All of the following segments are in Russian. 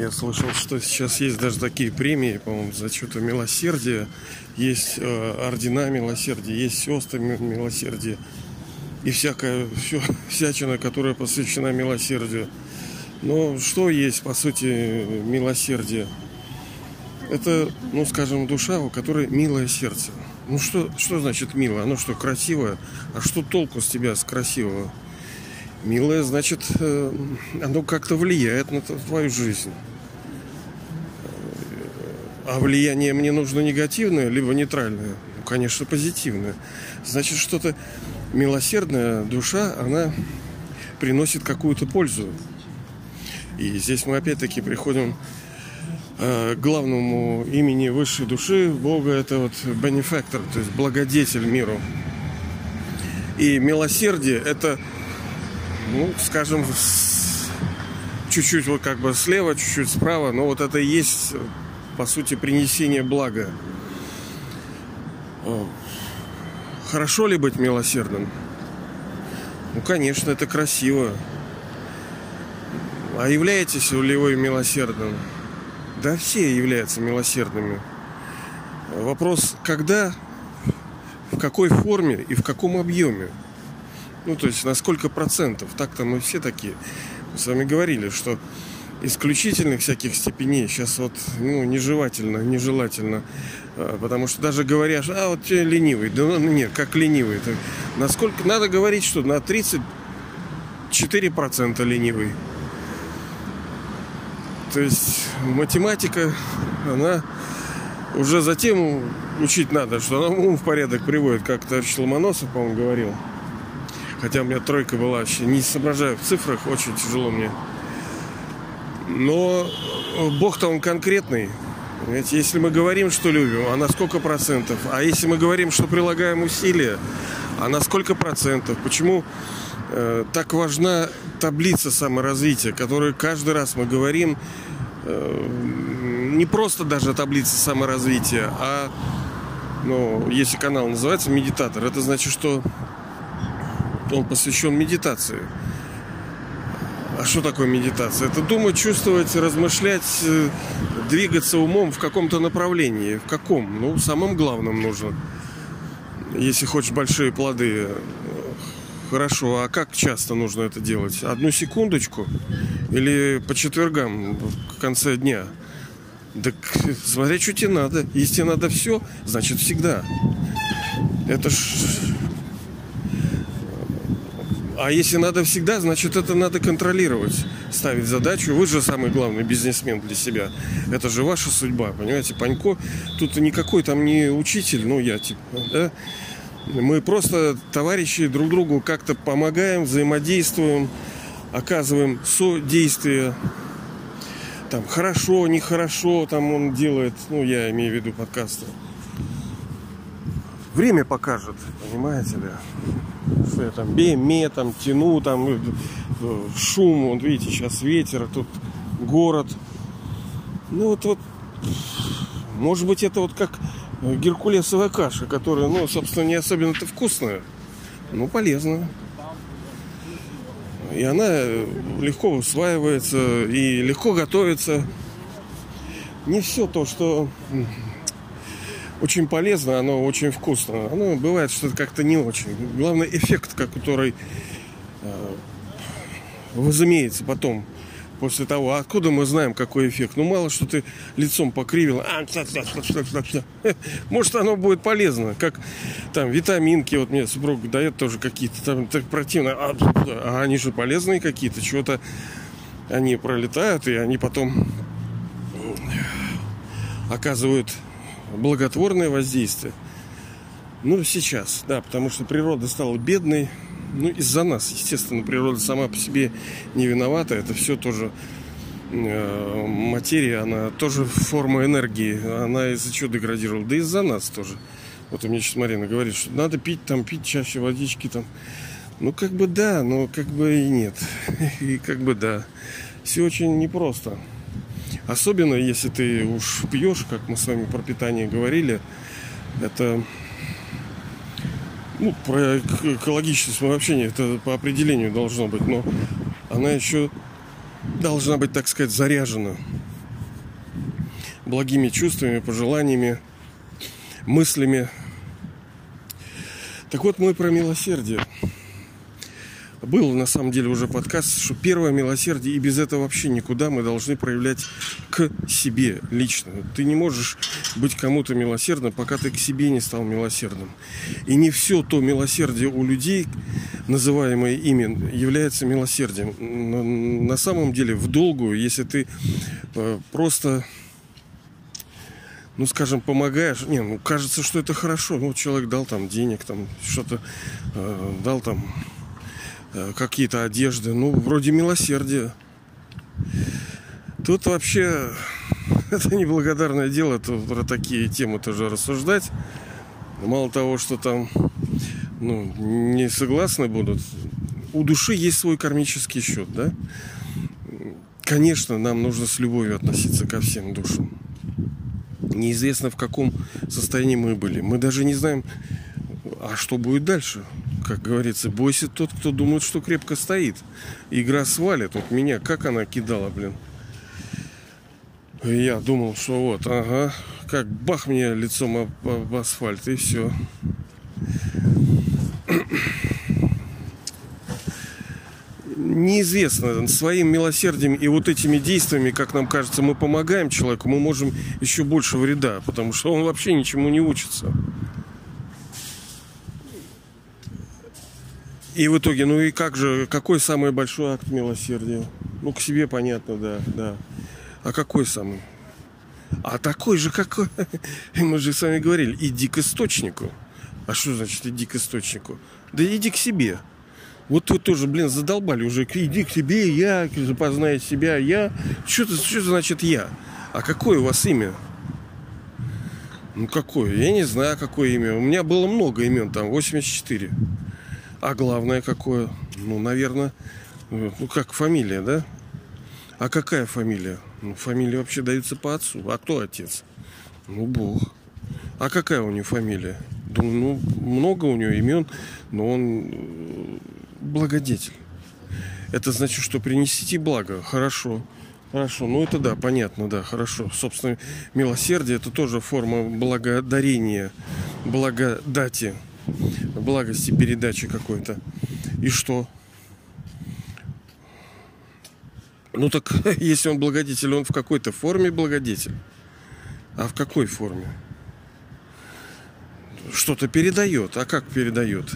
Я слышал, что сейчас есть даже такие премии, по-моему, за что-то милосердие. Есть э, ордена милосердия, есть сестры милосердия. И всякая все, всячина, которая посвящена милосердию. Но что есть, по сути, милосердие? Это, ну, скажем, душа, у которой милое сердце. Ну, что, что значит мило? Оно что, красивое? А что толку с тебя, с красивого? Милое, значит, э, оно как-то влияет на твою жизнь. А влияние мне нужно негативное, либо нейтральное? Ну, конечно, позитивное. Значит, что-то милосердная душа, она приносит какую-то пользу. И здесь мы опять-таки приходим э, к главному имени высшей души Бога. Это вот бенефактор, то есть благодетель миру. И милосердие это ну, скажем, чуть-чуть вот как бы слева, чуть-чуть справа, но вот это и есть, по сути, принесение блага. Хорошо ли быть милосердным? Ну, конечно, это красиво. А являетесь ли вы милосердным? Да все являются милосердными. Вопрос, когда, в какой форме и в каком объеме. Ну, то есть на сколько процентов. Так-то мы все такие. Мы с вами говорили, что исключительных всяких степеней сейчас вот ну, нежелательно, нежелательно. А, потому что даже говорят, а вот тебе ленивый. Да ну, нет, как ленивый. Это насколько надо говорить, что на 34% ленивый. То есть математика, она уже затем учить надо, что она ум в порядок приводит, как товарищ Ломоносов, по-моему, говорил. Хотя у меня тройка была вообще. Не соображаю в цифрах, очень тяжело мне. Но Бог-то он конкретный. Понимаете, если мы говорим, что любим, а на сколько процентов? А если мы говорим, что прилагаем усилия, а на сколько процентов? Почему э, так важна таблица саморазвития, которую каждый раз мы говорим, э, не просто даже таблица саморазвития, а, ну, если канал называется медитатор, это значит, что он посвящен медитации. А что такое медитация? Это думать, чувствовать, размышлять, э, двигаться умом в каком-то направлении. В каком? Ну, самым главным нужно. Если хочешь большие плоды. Хорошо, а как часто нужно это делать? Одну секундочку? Или по четвергам в конце дня? Так смотря, что тебе надо. Если тебе надо все, значит всегда. Это ж а если надо всегда, значит это надо контролировать, ставить задачу. Вы же самый главный бизнесмен для себя. Это же ваша судьба, понимаете? Панько, тут никакой там не учитель, ну я типа, да? Мы просто товарищи друг другу как-то помогаем, взаимодействуем, оказываем содействие. Там хорошо, нехорошо, там он делает, ну я имею в виду подкасты. Время покажет, понимаете ли что я беме, там тяну, там э, э, шум, вот видите, сейчас ветер, тут город. Ну вот, вот, может быть, это вот как геркулесовая каша, которая, ну, собственно, не особенно-то вкусная, но полезная. И она легко усваивается и легко готовится. Не все то, что очень полезно, оно очень вкусно. Оно бывает что-то как-то не очень. Главное эффект, который э, возымеется потом после того, откуда мы знаем, какой эффект. Ну, мало что ты лицом покривил. А, Может, оно будет полезно. Как там витаминки, вот мне супруг дает тоже какие-то там так противно. А, а они же полезные какие-то. Чего-то они пролетают, и они потом оказывают благотворное воздействие. Ну, сейчас, да, потому что природа стала бедной. Ну, из-за нас, естественно, природа сама по себе не виновата. Это все тоже э, материя, она тоже форма энергии. Она из-за чего деградировала? Да из-за нас тоже. Вот у меня сейчас Марина говорит, что надо пить там, пить чаще водички там. Ну, как бы да, но как бы и нет. И как бы да. Все очень непросто. Особенно, если ты уж пьешь, как мы с вами про питание говорили, это ну, про экологичность вообще не, это по определению должно быть, но она еще должна быть, так сказать, заряжена. благими чувствами, пожеланиями, мыслями. Так вот, мы про милосердие. Был на самом деле уже подкаст, что первое милосердие, и без этого вообще никуда мы должны проявлять к себе лично. Ты не можешь быть кому-то милосердным, пока ты к себе не стал милосердным. И не все то милосердие у людей, называемое ими, является милосердием. На самом деле, в долгую, если ты э, просто ну, скажем, помогаешь. Не, ну, кажется, что это хорошо. Ну, человек дал там денег, там что-то э, дал там какие-то одежды. Ну, вроде милосердия. Тут вообще это неблагодарное дело тут про такие темы тоже рассуждать. Мало того, что там ну, не согласны будут, у души есть свой кармический счет, да? Конечно, нам нужно с любовью относиться ко всем душам. Неизвестно, в каком состоянии мы были. Мы даже не знаем, а что будет дальше как говорится, бойся тот, кто думает, что крепко стоит. Игра свалит. Вот меня, как она кидала, блин. я думал, что вот, ага, как бах мне лицом об, об асфальт, и все. Неизвестно, своим милосердием и вот этими действиями, как нам кажется, мы помогаем человеку, мы можем еще больше вреда, потому что он вообще ничему не учится. И в итоге, ну и как же, какой самый большой акт милосердия? Ну, к себе понятно, да, да. А какой самый? А такой же, какой? Мы же с вами говорили, иди к источнику. А что значит иди к источнику? Да иди к себе. Вот вы тоже, блин, задолбали уже. Иди к себе, я, познай себя, я. Что, это, что значит я? А какое у вас имя? Ну какое? Я не знаю, какое имя. У меня было много имен, там 84. А главное какое? Ну, наверное, ну как фамилия, да? А какая фамилия? Ну, фамилия вообще даются по отцу. А кто отец? Ну, Бог. А какая у него фамилия? Думаю, ну, много у него имен, но он э, благодетель. Это значит, что принесите благо. Хорошо. Хорошо, ну это да, понятно, да, хорошо. Собственно, милосердие это тоже форма благодарения, благодати благости передачи какой-то. И что? Ну так, если он благодетель, он в какой-то форме благодетель. А в какой форме? Что-то передает. А как передает?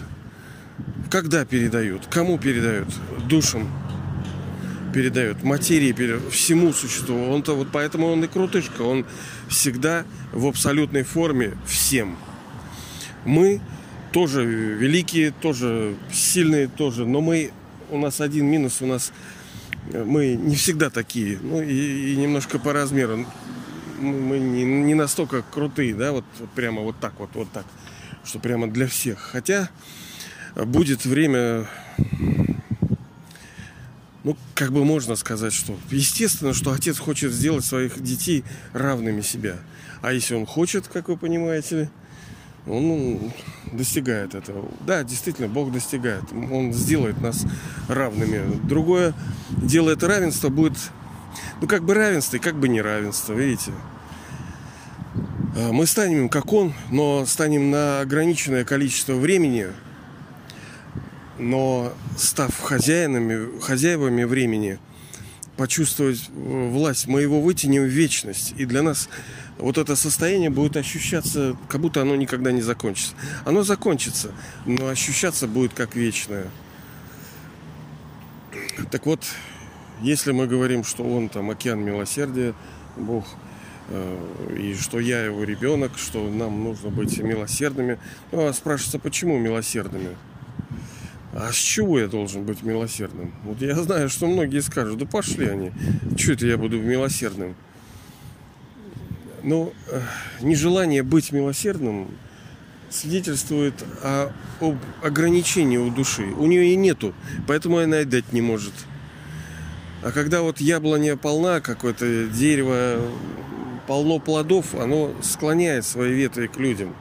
Когда передает? Кому передает? Душам передает, материи передает, всему существу. Он-то вот поэтому он и крутышка. Он всегда в абсолютной форме всем. Мы тоже великие, тоже сильные, тоже. Но мы, у нас один минус, у нас э, мы не всегда такие. Ну и, и немножко по размеру. Мы не, не настолько крутые, да, вот, вот прямо вот так вот, вот так. Что прямо для всех. Хотя будет время ну, как бы можно сказать, что естественно, что отец хочет сделать своих детей равными себя. А если он хочет, как вы понимаете, он достигает этого. Да, действительно, Бог достигает. Он сделает нас равными. Другое дело, это равенство будет, ну, как бы равенство и как бы неравенство, видите. А, мы станем как Он, но станем на ограниченное количество времени, но став хозяинами, хозяевами времени, почувствовать э, власть, мы его вытянем в вечность. И для нас вот это состояние будет ощущаться, как будто оно никогда не закончится. Оно закончится, но ощущаться будет как вечное. Так вот, если мы говорим, что он там океан милосердия, Бог, э, и что я его ребенок, что нам нужно быть милосердными, ну, а спрашивается, почему милосердными? А с чего я должен быть милосердным? Вот я знаю, что многие скажут, да пошли они, что это я буду милосердным? Но э, нежелание быть милосердным свидетельствует о, об ограничении у души. У нее и нету, поэтому она и дать не может. А когда вот яблоня полна, какое-то дерево полно плодов, оно склоняет свои ветви к людям.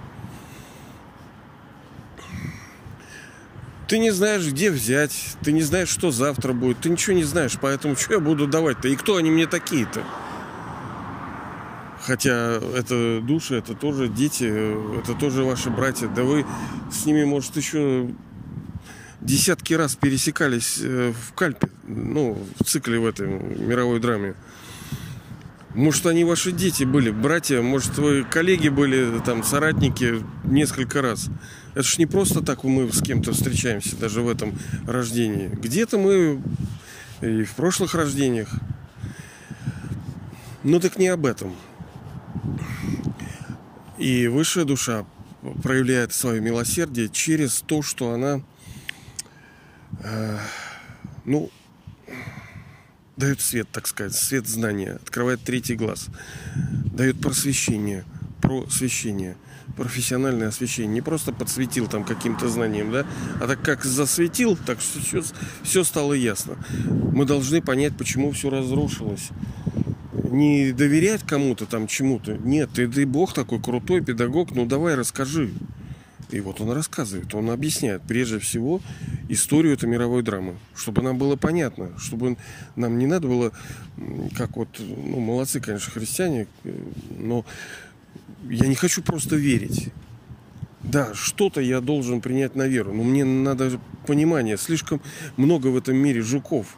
Ты не знаешь, где взять, ты не знаешь, что завтра будет, ты ничего не знаешь, поэтому что я буду давать-то? И кто они мне такие-то? Хотя это души, это тоже дети, это тоже ваши братья. Да вы с ними, может, еще десятки раз пересекались э, в Кальпе, ну, в цикле в этой мировой драме. Может, они ваши дети были, братья, может, вы коллеги были, там, соратники несколько раз. Это ж не просто так мы с кем-то встречаемся, даже в этом рождении. Где-то мы и в прошлых рождениях. Ну так не об этом. И высшая душа проявляет свое милосердие через то, что она, э, ну, дает свет, так сказать, свет знания, открывает третий глаз, дает просвещение, просвещение, профессиональное освещение. Не просто подсветил там каким-то знанием, да, а так как засветил, так все, все стало ясно. Мы должны понять, почему все разрушилось не доверять кому-то там чему-то. Нет, ты, ты бог такой крутой педагог, ну давай расскажи. И вот он рассказывает, он объясняет прежде всего историю этой мировой драмы, чтобы нам было понятно, чтобы нам не надо было, как вот, ну, молодцы, конечно, христиане, но я не хочу просто верить. Да, что-то я должен принять на веру, но мне надо понимание. Слишком много в этом мире жуков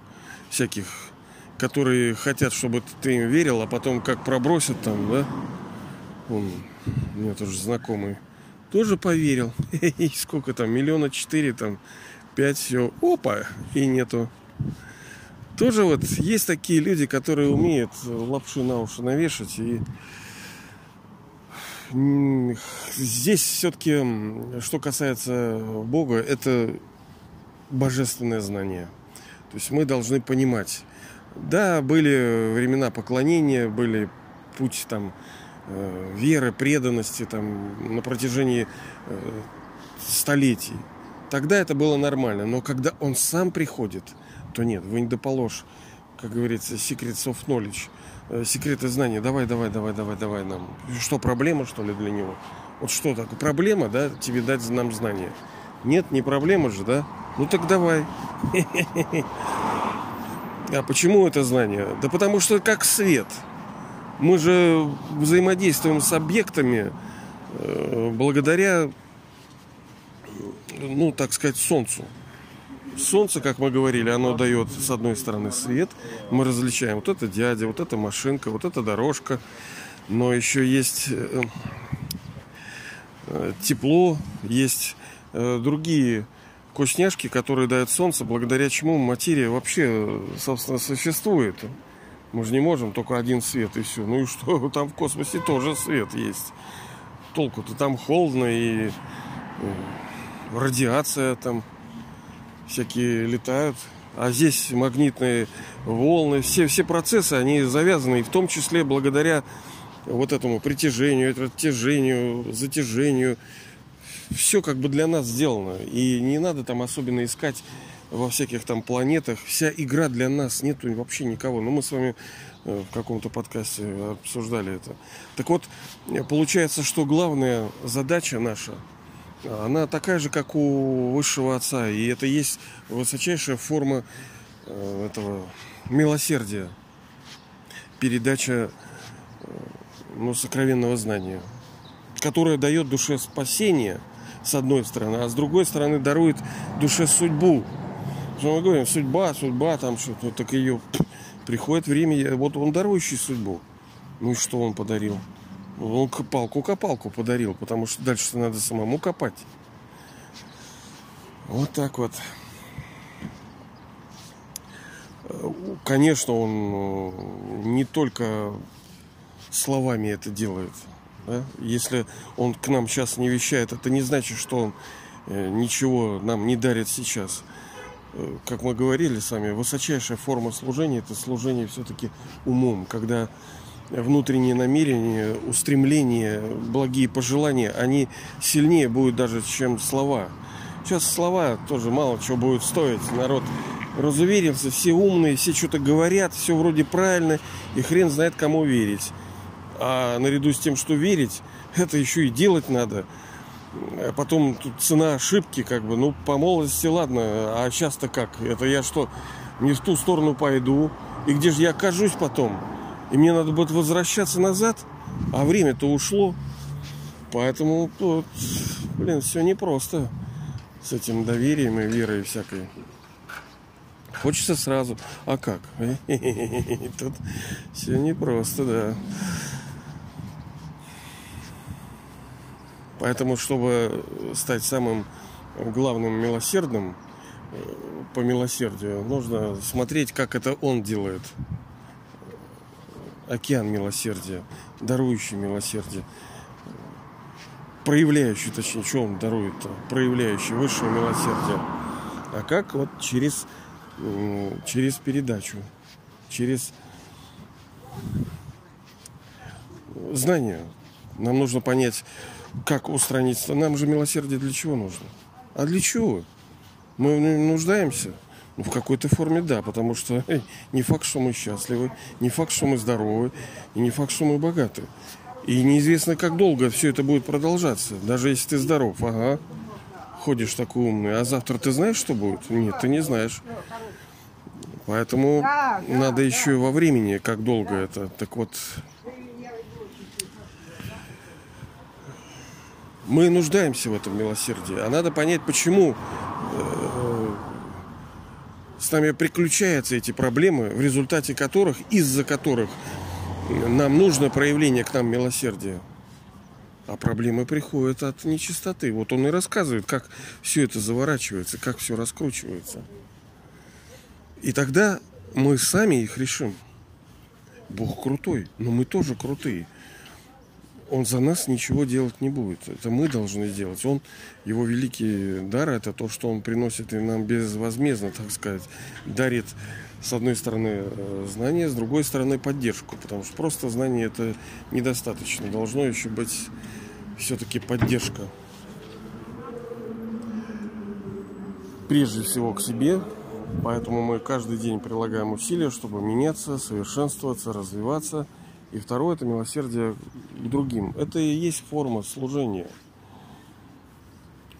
всяких которые хотят, чтобы ты им верил, а потом как пробросят там, да? Он, у меня тоже знакомый, тоже поверил. И сколько там, миллиона четыре, там, пять, все, опа, и нету. Тоже вот есть такие люди, которые умеют лапшу на уши навешать. И здесь все-таки, что касается Бога, это божественное знание. То есть мы должны понимать, да, были времена поклонения, были путь там э, веры, преданности там на протяжении э, столетий. Тогда это было нормально, но когда он сам приходит, то нет, вы не доположь, как говорится, secrets of knowledge, э, секреты знаний. Давай, давай, давай, давай, давай нам. Что проблема, что ли, для него? Вот что такое? Проблема, да, тебе дать нам знания. Нет, не проблема же, да? Ну так давай. А почему это знание? Да потому что как свет. Мы же взаимодействуем с объектами э, благодаря, ну, так сказать, Солнцу. Солнце, как мы говорили, оно дает, с одной стороны, свет. Мы различаем, вот это дядя, вот это машинка, вот это дорожка. Но еще есть э, э, тепло, есть другие вкусняшки, которые дает солнце, благодаря чему материя вообще, собственно, существует. Мы же не можем только один свет и все. Ну и что, там в космосе тоже свет есть. Толку-то там холодно и э, радиация там всякие летают. А здесь магнитные волны, все, все процессы, они завязаны, и в том числе благодаря вот этому притяжению, оттяжению, затяжению, все как бы для нас сделано. И не надо там особенно искать во всяких там планетах. Вся игра для нас нету вообще никого. Но ну, мы с вами э, в каком-то подкасте обсуждали это. Так вот, получается, что главная задача наша, она такая же, как у высшего отца. И это есть высочайшая форма э, этого милосердия. Передача э, ну, сокровенного знания, которое дает душе спасение – с одной стороны, а с другой стороны дарует душе судьбу. Что мы говорим, судьба, судьба, там что-то, так ее приходит время, вот он дарующий судьбу. Ну и что он подарил? Он палку-копалку подарил, потому что дальше надо самому копать. Вот так вот. Конечно, он э, не только словами это делает. Да? Если он к нам сейчас не вещает, это не значит, что он э, ничего нам не дарит сейчас. Э, как мы говорили с вами, высочайшая форма служения – это служение все-таки умом, когда внутренние намерения, устремления, благие пожелания, они сильнее будут даже, чем слова. Сейчас слова тоже мало чего будет стоить. Народ разуверился, все умные, все что-то говорят, все вроде правильно, и хрен знает, кому верить. А наряду с тем, что верить, это еще и делать надо. А потом тут цена ошибки, как бы, ну, по молодости, ладно, а сейчас-то как? Это я что, не в ту сторону пойду? И где же я окажусь потом? И мне надо будет возвращаться назад? А время-то ушло. Поэтому, вот, блин, все непросто с этим доверием и верой всякой. Хочется сразу. А как? Тут все непросто, да. Поэтому, чтобы стать самым главным милосердным э, по милосердию, нужно смотреть, как это он делает. Океан милосердия, дарующий милосердие проявляющий, точнее, что он дарует-то, проявляющий высшее милосердие. А как вот через, через передачу, через знание. Нам нужно понять, как устранить. Нам же милосердие для чего нужно? А для чего? Мы нуждаемся? Ну, в какой-то форме да, потому что эй, не факт, что мы счастливы, не факт, что мы здоровы, и не факт, что мы богаты. И неизвестно, как долго все это будет продолжаться. Даже если ты здоров, ага, ходишь такой умный. А завтра ты знаешь, что будет? Нет, ты не знаешь. Поэтому надо еще и во времени, как долго это. Так вот, мы нуждаемся в этом милосердии. А надо понять, почему с нами приключаются эти проблемы, в результате которых, из-за которых нам нужно проявление к нам милосердия. А проблемы приходят от нечистоты. Вот он и рассказывает, как все это заворачивается, как все раскручивается. И тогда мы сами их решим. Бог крутой, но мы тоже крутые. Он за нас ничего делать не будет. Это мы должны сделать. Он, его великий дар, это то, что он приносит и нам безвозмездно, так сказать, дарит с одной стороны э, знание, с другой стороны поддержку, потому что просто знание это недостаточно, должно еще быть все-таки поддержка. Прежде всего к себе, поэтому мы каждый день прилагаем усилия, чтобы меняться, совершенствоваться, развиваться. И второе это милосердие к другим. Это и есть форма служения.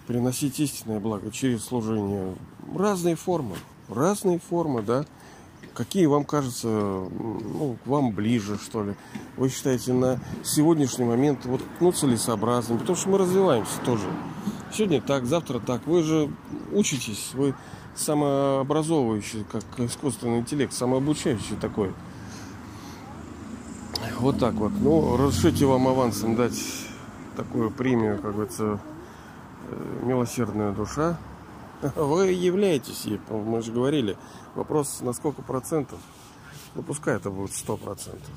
Приносить истинное благо через служение. Разные формы. Разные формы, да какие вам кажется, ну, вам ближе, что ли. Вы считаете на сегодняшний момент вот, ну, целесообразным, потому что мы развиваемся тоже. Сегодня так, завтра так. Вы же учитесь, вы самообразовывающий, как искусственный интеллект, самообучающий такой. Вот так вот. Ну, разрешите вам авансом дать такую премию, как говорится, э, милосердная душа. Вы являетесь ей, мы же говорили. Вопрос, на сколько процентов? Ну, пускай это будет сто процентов.